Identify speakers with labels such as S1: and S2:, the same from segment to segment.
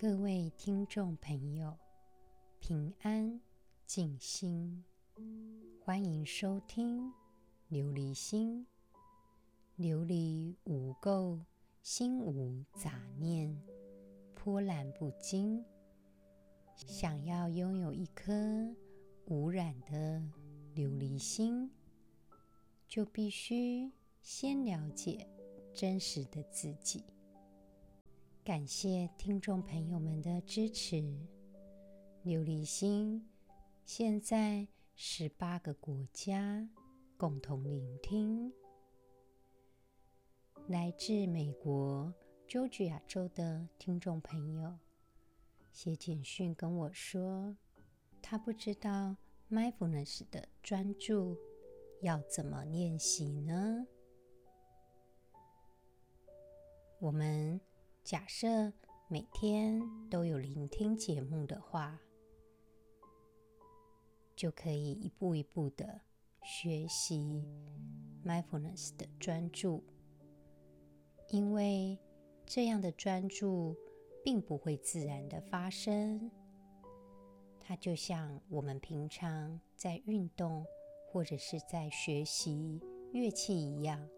S1: 各位听众朋友，平安静心，欢迎收听琉璃心。琉璃无垢，心无杂念，波澜不惊。想要拥有一颗无染的琉璃心，就必须先了解真实的自己。感谢听众朋友们的支持。琉璃心现在十八个国家共同聆听。来自美国乔治亚州的听众朋友写简讯跟我说，他不知道 mindfulness 的专注要怎么练习呢？我们。假设每天都有聆听节目的话，就可以一步一步的学习 mindfulness 的专注。因为这样的专注并不会自然的发生，它就像我们平常在运动或者是在学习乐器一样，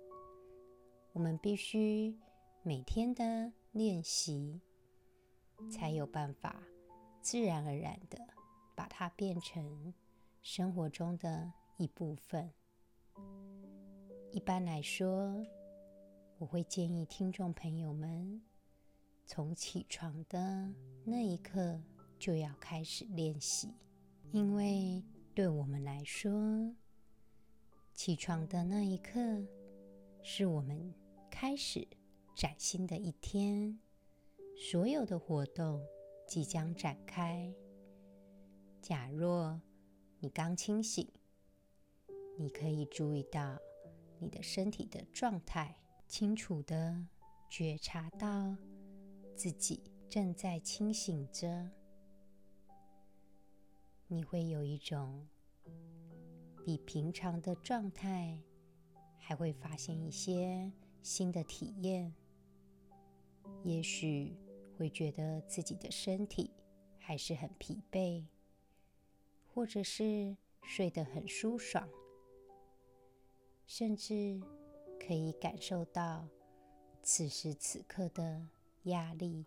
S1: 我们必须每天的。练习才有办法自然而然的把它变成生活中的一部分。一般来说，我会建议听众朋友们从起床的那一刻就要开始练习，因为对我们来说，起床的那一刻是我们开始。崭新的一天，所有的活动即将展开。假若你刚清醒，你可以注意到你的身体的状态，清楚地觉察到自己正在清醒着。你会有一种比平常的状态，还会发现一些新的体验。也许会觉得自己的身体还是很疲惫，或者是睡得很舒爽，甚至可以感受到此时此刻的压力。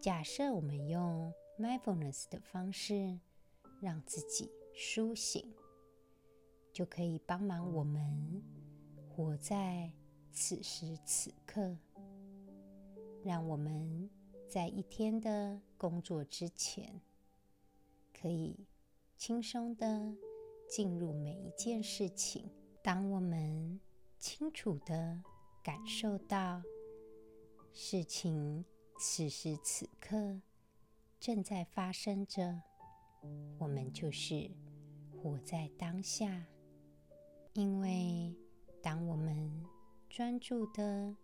S1: 假设我们用 mindfulness 的方式让自己苏醒，就可以帮忙我们活在。此时此刻，让我们在一天的工作之前，可以轻松地进入每一件事情。当我们清楚地感受到事情此时此刻正在发生着，我们就是活在当下。因为当我们专注的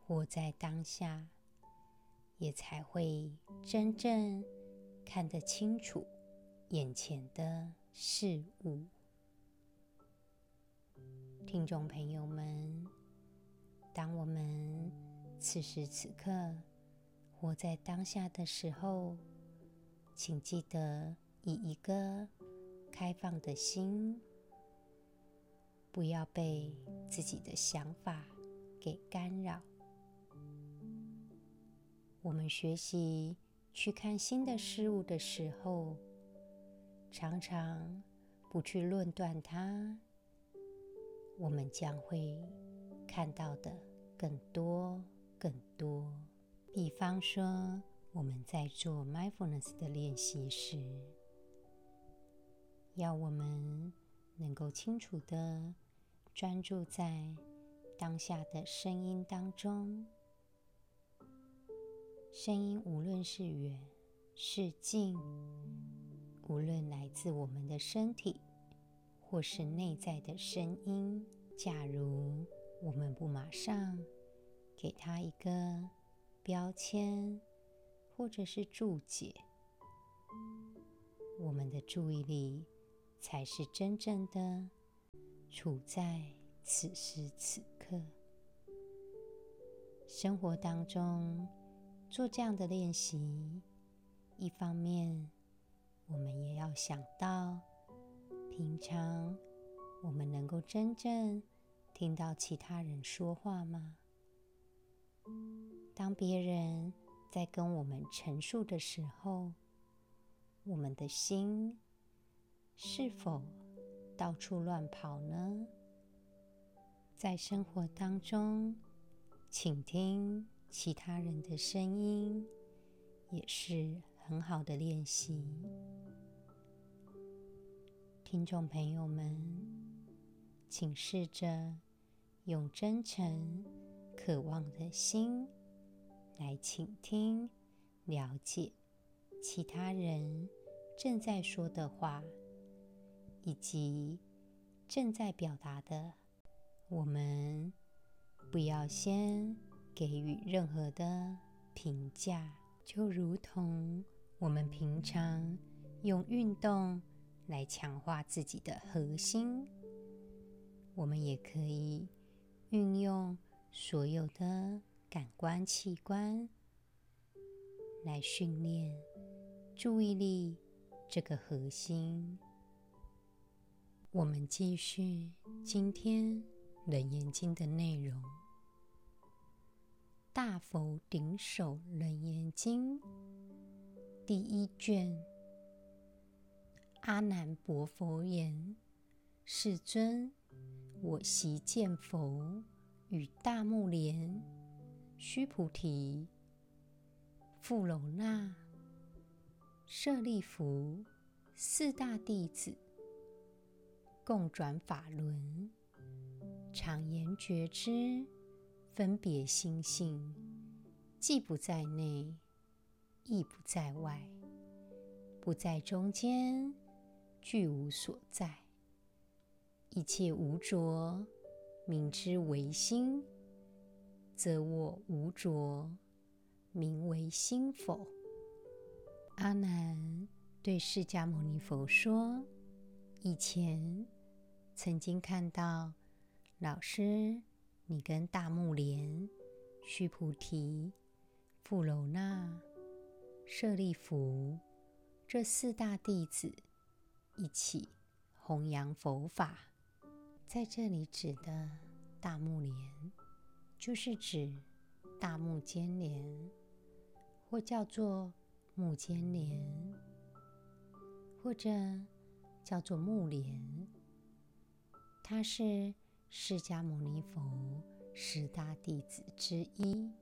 S1: 活在当下，也才会真正看得清楚眼前的事物。听众朋友们，当我们此时此刻活在当下的时候，请记得以一个开放的心。不要被自己的想法给干扰。我们学习去看新的事物的时候，常常不去论断它，我们将会看到的更多更多。比方说，我们在做 mindfulness 的练习时，要我们能够清楚的。专注在当下的声音当中，声音无论是远是近，无论来自我们的身体或是内在的声音，假如我们不马上给它一个标签或者是注解，我们的注意力才是真正的。处在此时此刻，生活当中做这样的练习，一方面我们也要想到，平常我们能够真正听到其他人说话吗？当别人在跟我们陈述的时候，我们的心是否到处乱跑呢？在生活当中，倾听其他人的声音，也是很好的练习。听众朋友们，请试着用真诚、渴望的心来倾听、了解其他人正在说的话，以及正在表达的。我们不要先给予任何的评价，就如同我们平常用运动来强化自己的核心，我们也可以运用所有的感官器官来训练注意力这个核心。我们继续今天。《楞严经》的内容，《大佛顶首楞严经》第一卷。阿难白佛言：“世尊，我昔见佛与大目连、须菩提、富楼那、舍利弗四大弟子，共转法轮。”常言觉知，分别心性，既不在内，亦不在外，不在中间，俱无所在。一切无着，名之为心，则我无着，名为心否？阿难对释迦牟尼佛说：“以前曾经看到。”老师，你跟大目连、须菩提、富楼那、舍利弗这四大弟子一起弘扬佛法，在这里指的大目连，就是指大目犍连，或叫做目犍连，或者叫做目连，他是。释迦牟尼佛十大弟子之一，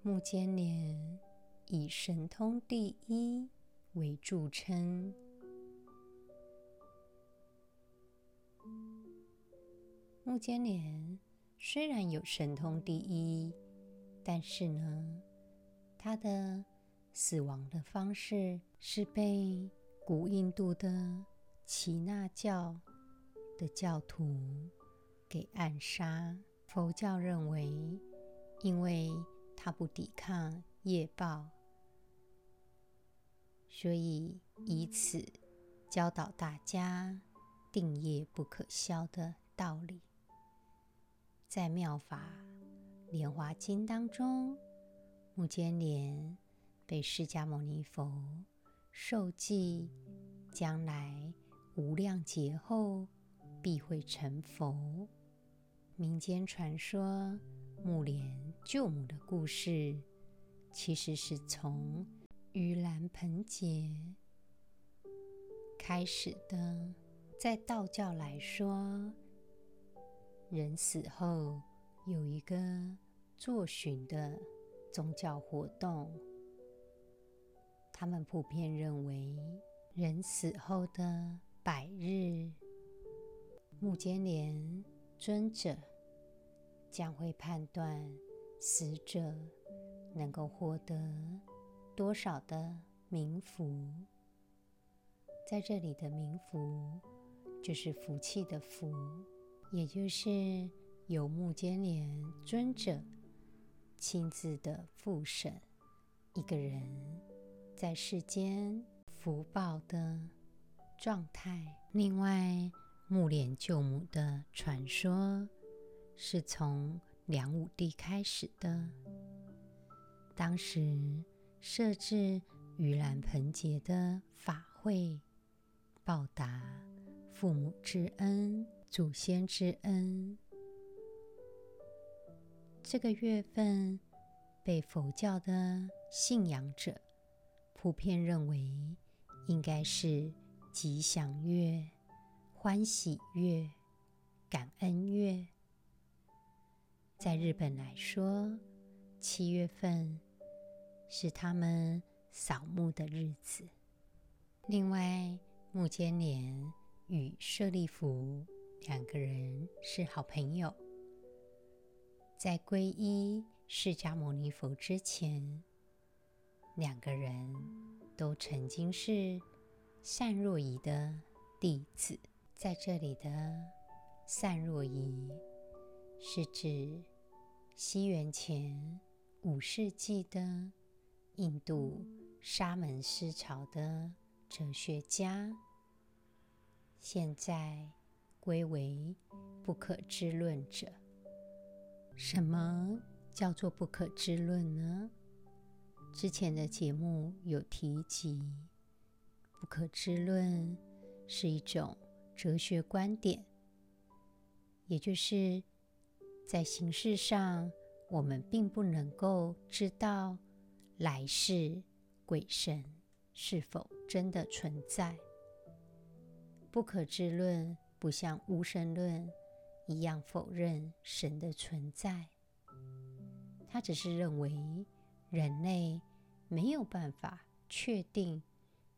S1: 目犍连以神通第一为著称。目犍连虽然有神通第一，但是呢，他的死亡的方式是被古印度的耆那教的教徒。给暗杀。佛教认为，因为他不抵抗业报，所以以此教导大家定业不可消的道理。在《妙法莲华经》当中，目犍连被释迦牟尼佛授记，将来无量劫后必会成佛。民间传说木莲救母的故事，其实是从盂兰盆节开始的。在道教来说，人死后有一个作寻的宗教活动，他们普遍认为，人死后的百日，目犍连。尊者将会判断死者能够获得多少的冥福，在这里的冥福就是福气的福，也就是由目犍连尊者亲自的复审一个人在世间福报的状态。另外，目连救母的传说是从梁武帝开始的。当时设置盂兰盆节的法会，报答父母之恩、祖先之恩。这个月份被佛教的信仰者普遍认为应该是吉祥月、欢喜月、感恩月。在日本来说，七月份是他们扫墓的日子。另外，目犍连与舍利弗两个人是好朋友。在皈依释迦牟尼佛之前，两个人都曾经是善若仪的弟子。在这里的善若仪是指西元前五世纪的印度沙门思潮的哲学家，现在归为不可知论者。什么叫做不可知论呢？之前的节目有提及，不可知论是一种哲学观点，也就是。在形式上，我们并不能够知道来世鬼神是否真的存在。不可知论不像无神论一样否认神的存在，他只是认为人类没有办法确定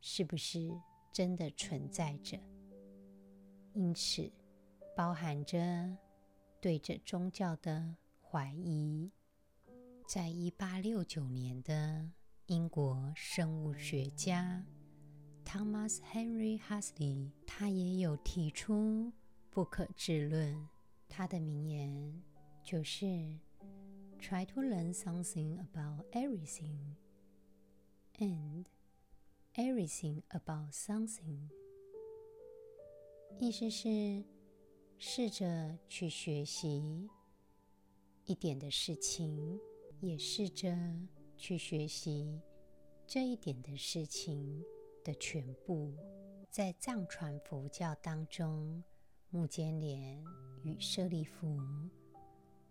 S1: 是不是真的存在着，因此包含着。对这宗教的怀疑，在一八六九年的英国生物学家 Thomas Henry Huxley，他也有提出不可知论。他的名言就是：“Try to learn something about everything, and everything about something。”意思是。试着去学习一点的事情，也试着去学习这一点的事情的全部。在藏传佛教当中，目犍连与舍利弗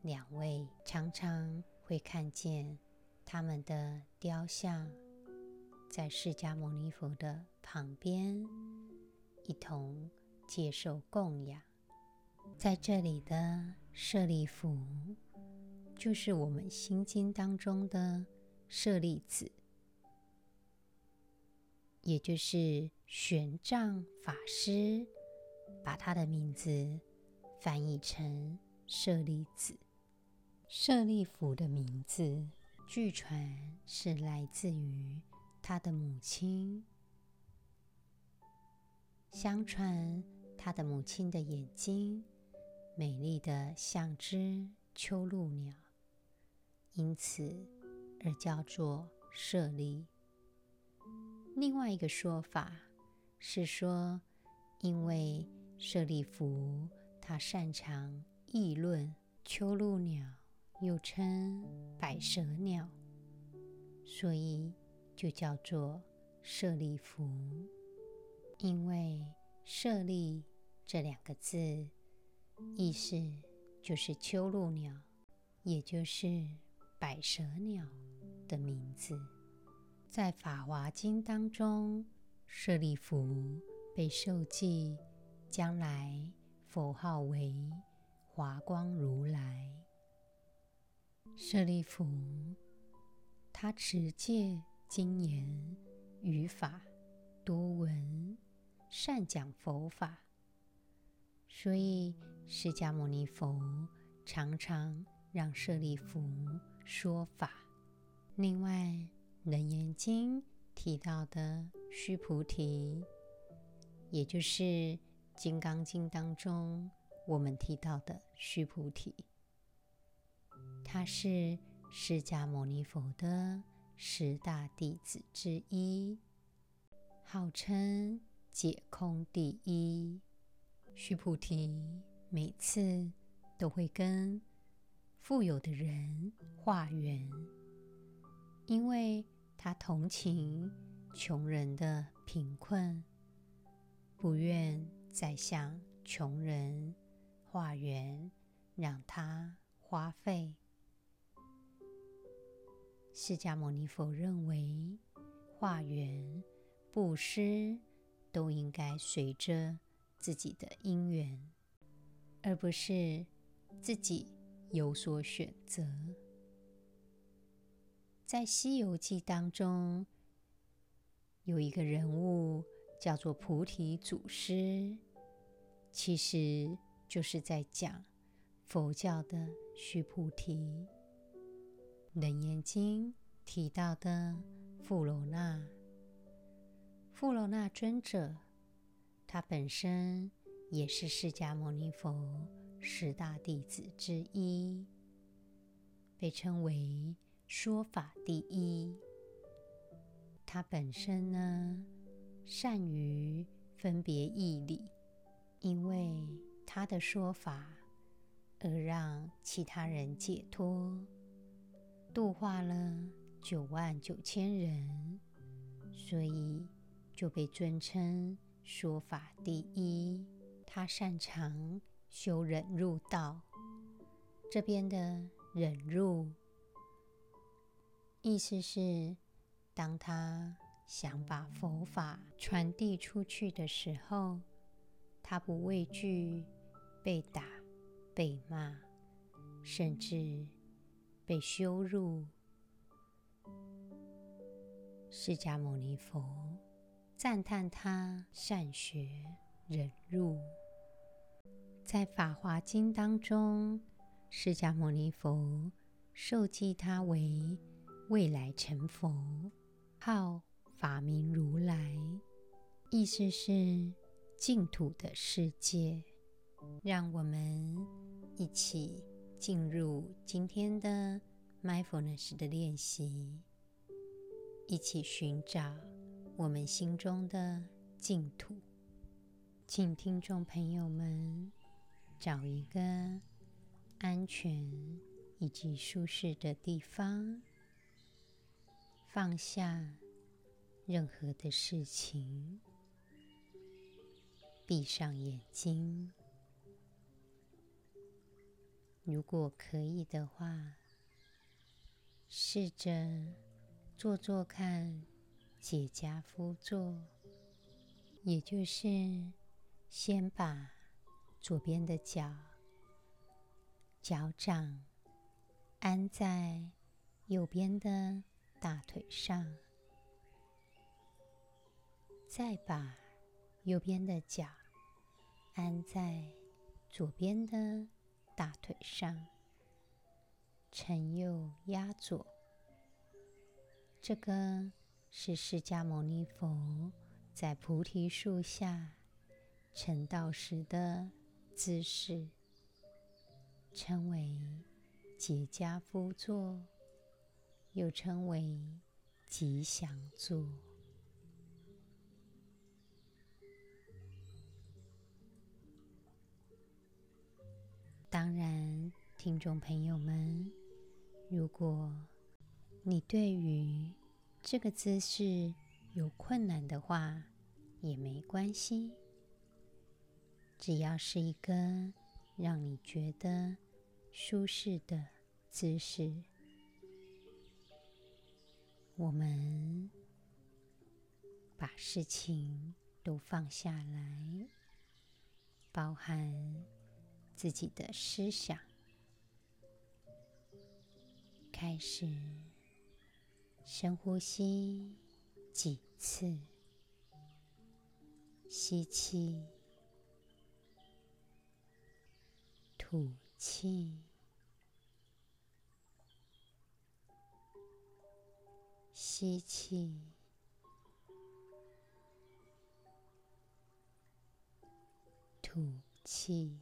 S1: 两位常常会看见他们的雕像，在释迦牟尼佛的旁边一同接受供养。在这里的舍利弗，就是我们心经当中的舍利子，也就是玄奘法师把他的名字翻译成舍利子。舍利弗的名字，据传是来自于他的母亲。相传他的母亲的眼睛。美丽的像只秋鹭鸟，因此而叫做舍利。另外一个说法是说，因为舍利弗他擅长议论，秋鹭鸟又称百舌鸟，所以就叫做舍利弗。因为舍利这两个字。意思就是秋鹭鸟，也就是百舌鸟的名字。在《法华经》当中，舍利弗被授记将来佛号为华光如来。舍利弗他持戒精严，语法多闻，善讲佛法，所以。释迦牟尼佛常常让舍利弗说法。另外，《楞严经》提到的须菩提，也就是《金刚经》当中我们提到的须菩提，他是释迦牟尼佛的十大弟子之一，号称解空第一。须菩提。每次都会跟富有的人化缘，因为他同情穷人的贫困，不愿再向穷人化缘，让他花费。释迦牟尼佛认为，化缘、布施都应该随着自己的因缘，而不是自己有所选择。在《西游记》当中，有一个人物叫做菩提祖师，其实就是在讲佛教的须菩提。《楞严经》提到的富楼那，富楼那尊者。他本身也是释迦牟尼佛十大弟子之一，被称为说法第一。他本身呢，善于分别义理，因为他的说法而让其他人解脱，度化了九万九千人，所以就被尊称。说法第一，他擅长修忍辱道。这边的忍辱，意思是，当他想把佛法传递出去的时候，他不畏惧被打、被骂，甚至被羞辱。释迦牟尼佛。赞叹他善学忍辱，在《法华经》当中，释迦牟尼佛授记他为未来成佛，号法明如来，意思是净土的世界。让我们一起进入今天的 Mindfulness 的练习，一起寻找。我们心中的净土，请听众朋友们找一个安全以及舒适的地方，放下任何的事情，闭上眼睛。如果可以的话，试着做做看。结跏趺坐，也就是先把左边的脚脚掌安在右边的大腿上，再把右边的脚安在左边的大腿上，承右压左，这个。是释迦牟尼佛在菩提树下成道时的姿势，称为结跏趺坐，又称为吉祥坐。当然，听众朋友们，如果你对于这个姿势有困难的话，也没关系。只要是一个让你觉得舒适的姿势，我们把事情都放下来，包含自己的思想，开始。深呼吸几次，吸气，吐气，吸气，吐气。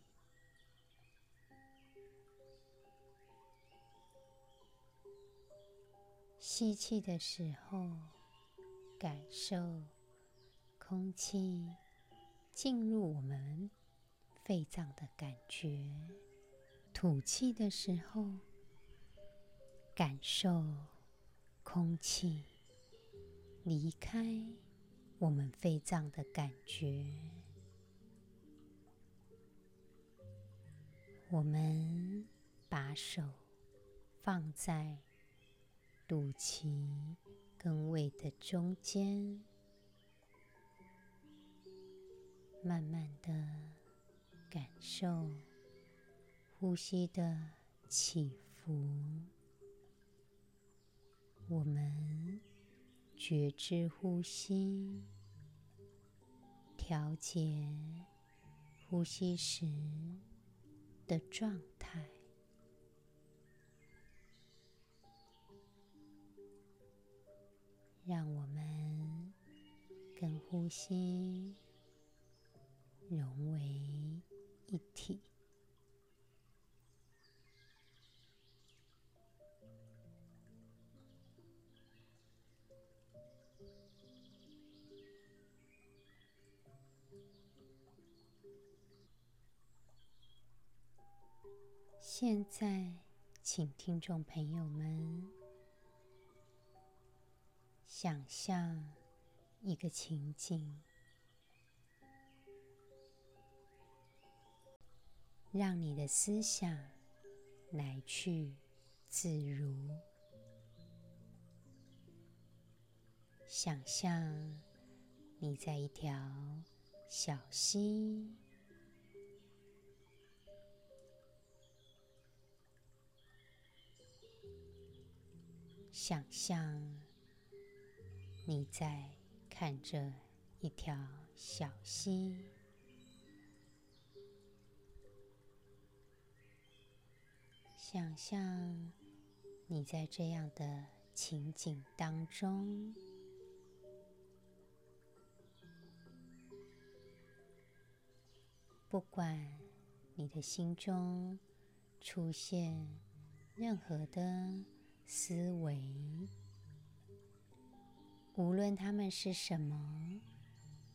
S1: 吸气的时候，感受空气进入我们肺脏的感觉；吐气的时候，感受空气离开我们肺脏的感觉。我们把手放在肚脐跟胃的中间，慢慢的感受呼吸的起伏。我们觉知呼吸，调节呼吸时的状态，让我们跟呼吸融为一体。现在，请听众朋友们想象一个情景，让你的思想来去自如。想象你在一条小溪。想象你在看着一条小溪，想象你在这样的情景当中，不管你的心中出现任何的。思维，无论他们是什么，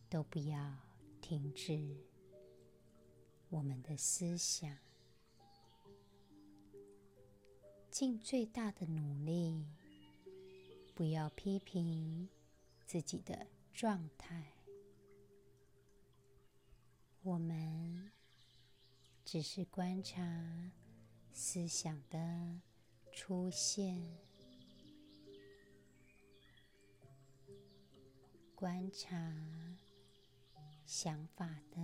S1: 都不要停止我们的思想，尽最大的努力，不要批评自己的状态。我们只是观察思想的。出现，观察想法的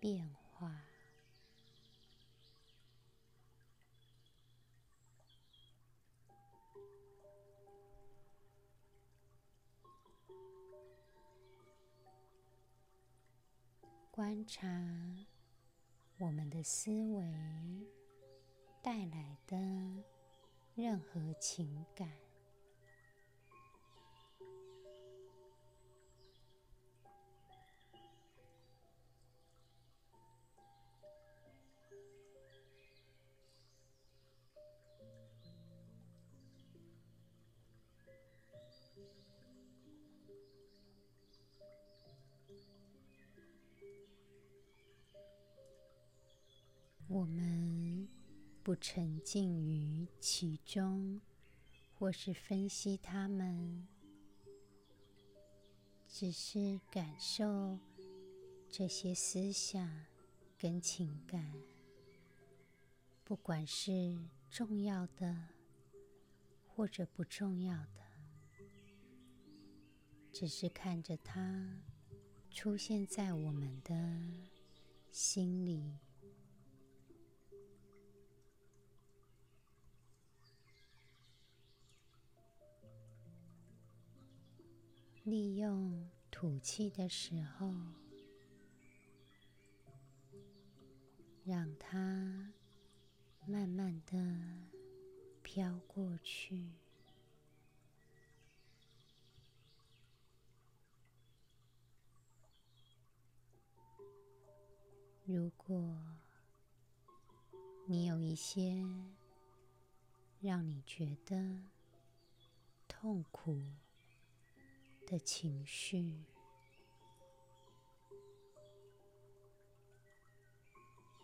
S1: 变化，观察我们的思维。带来的任何情感，我们。不沉浸于其中，或是分析它们，只是感受这些思想跟情感，不管是重要的或者不重要的，只是看着它出现在我们的心里。利用吐气的时候，让它慢慢的飘过去。如果你有一些让你觉得痛苦，的情绪，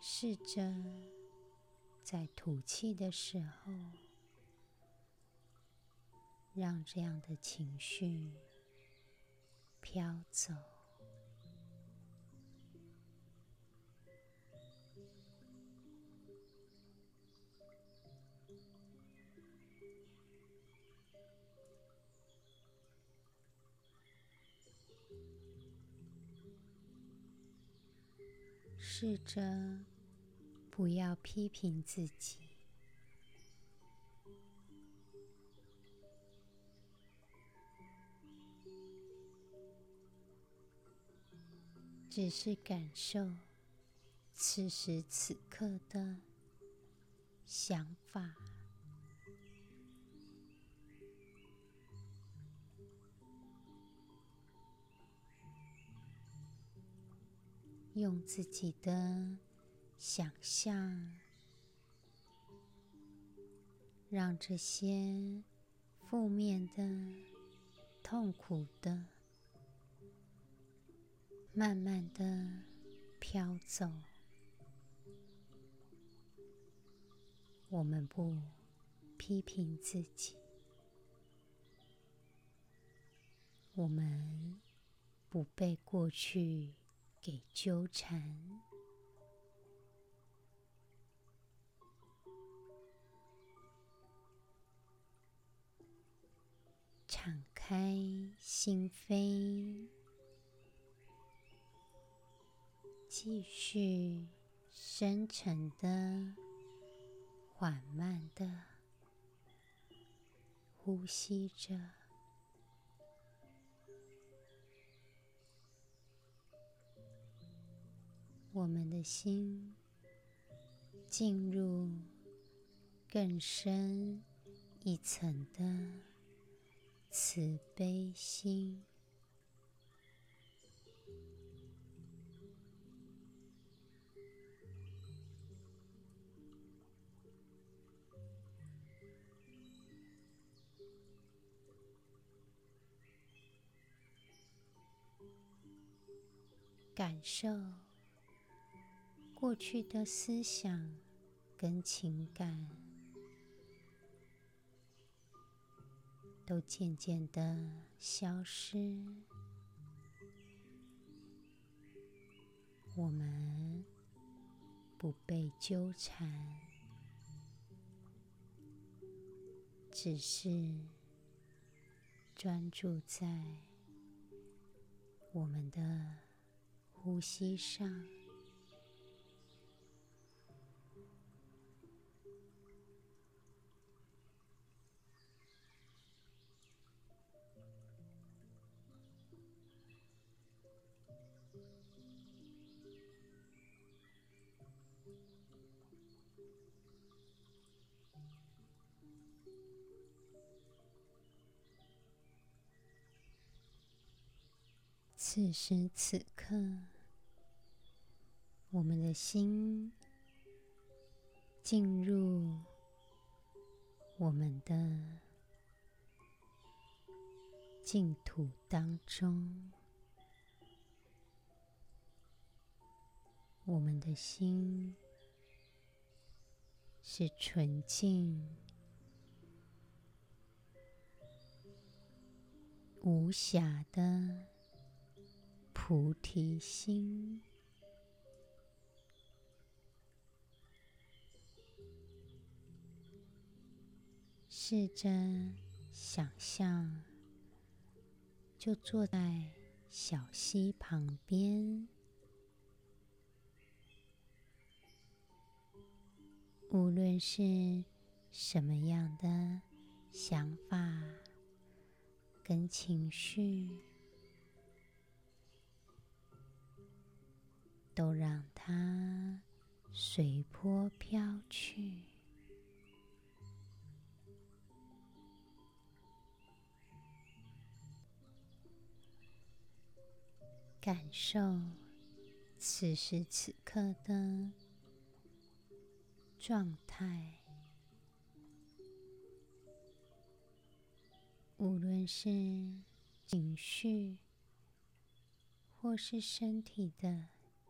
S1: 试着在吐气的时候，让这样的情绪飘走。试着不要批评自己，只是感受此时此刻的想法。用自己的想象，让这些负面的、痛苦的，慢慢的飘走。我们不批评自己，我们不被过去。给纠缠，敞开心扉，继续深沉的、缓慢的呼吸着。我们的心进入更深一层的慈悲心，感受。过去的思想跟情感都渐渐的消失，我们不被纠缠，只是专注在我们的呼吸上。此时此刻，我们的心进入我们的净土当中，我们的心是纯净、无瑕的。菩提心，试着想象，就坐在小溪旁边，无论是什么样的想法跟情绪。都让它随波飘去，感受此时此刻的状态，无论是情绪或是身体的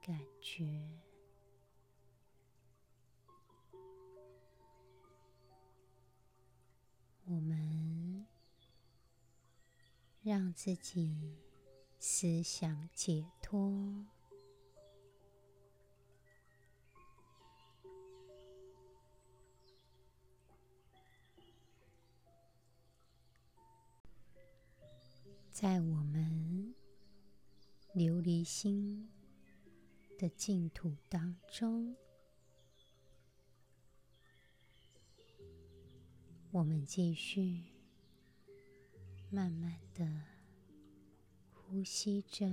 S1: 感觉。我们让自己思想解脱。在我们琉璃心的净土当中，我们继续慢慢的呼吸着。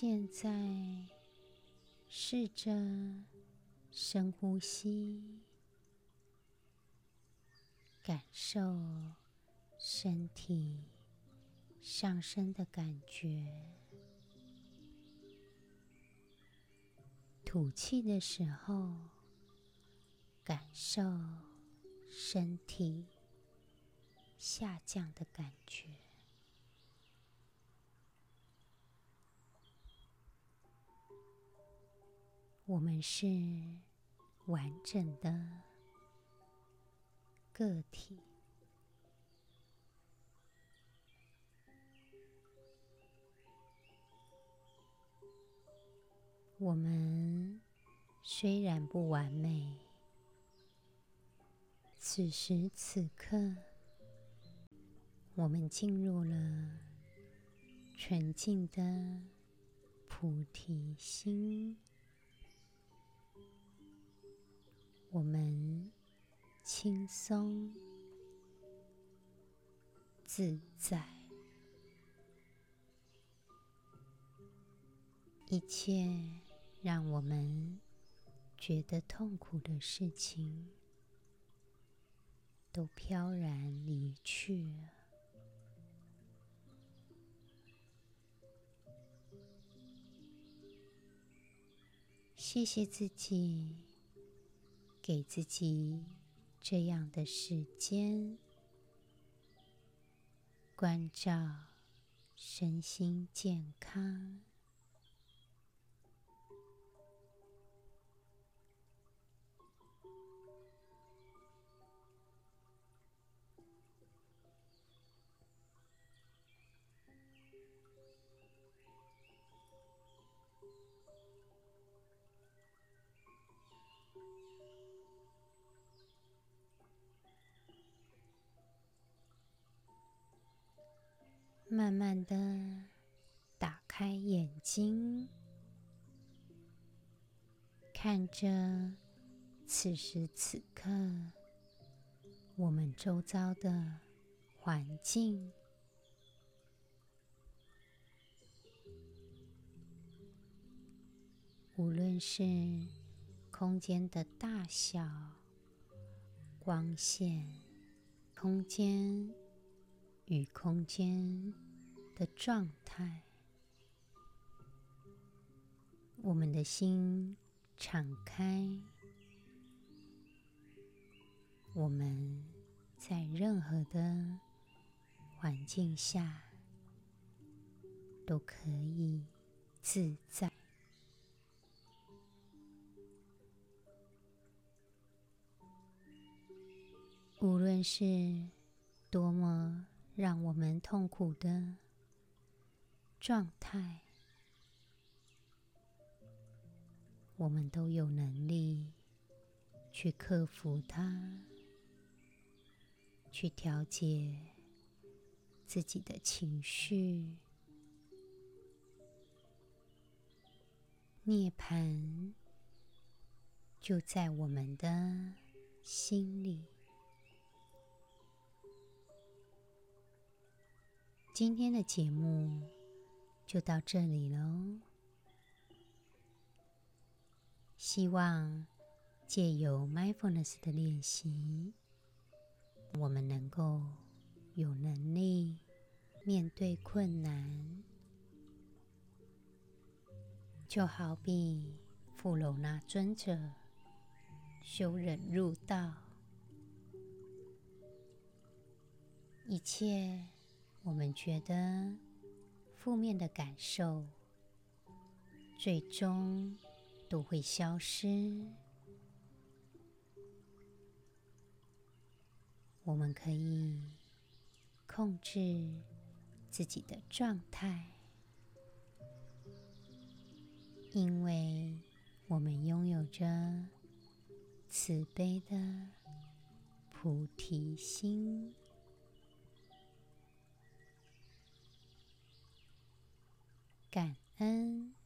S1: 现在，试着深呼吸，感受身体上升的感觉。吐气的时候，感受身体下降的感觉。我们是完整的个体。我们虽然不完美，此时此刻，我们进入了纯净的菩提心。我们轻松自在，一切让我们觉得痛苦的事情都飘然离去了。谢谢自己。给自己这样的时间，关照身心健康。慢慢的打开眼睛，看着此时此刻我们周遭的环境，无论是空间的大小、光线、空间。与空间的状态，我们的心敞开，我们在任何的环境下都可以自在，无论是多么。让我们痛苦的状态，我们都有能力去克服它，去调节自己的情绪。涅槃就在我们的心里。今天的节目就到这里喽，希望借由 mindfulness 的练习，我们能够有能力面对困难，就好比富楼那尊者修忍入道，一切我们觉得负面的感受，最终都会消失。我们可以控制自己的状态，因为我们拥有着慈悲的菩提心。感恩。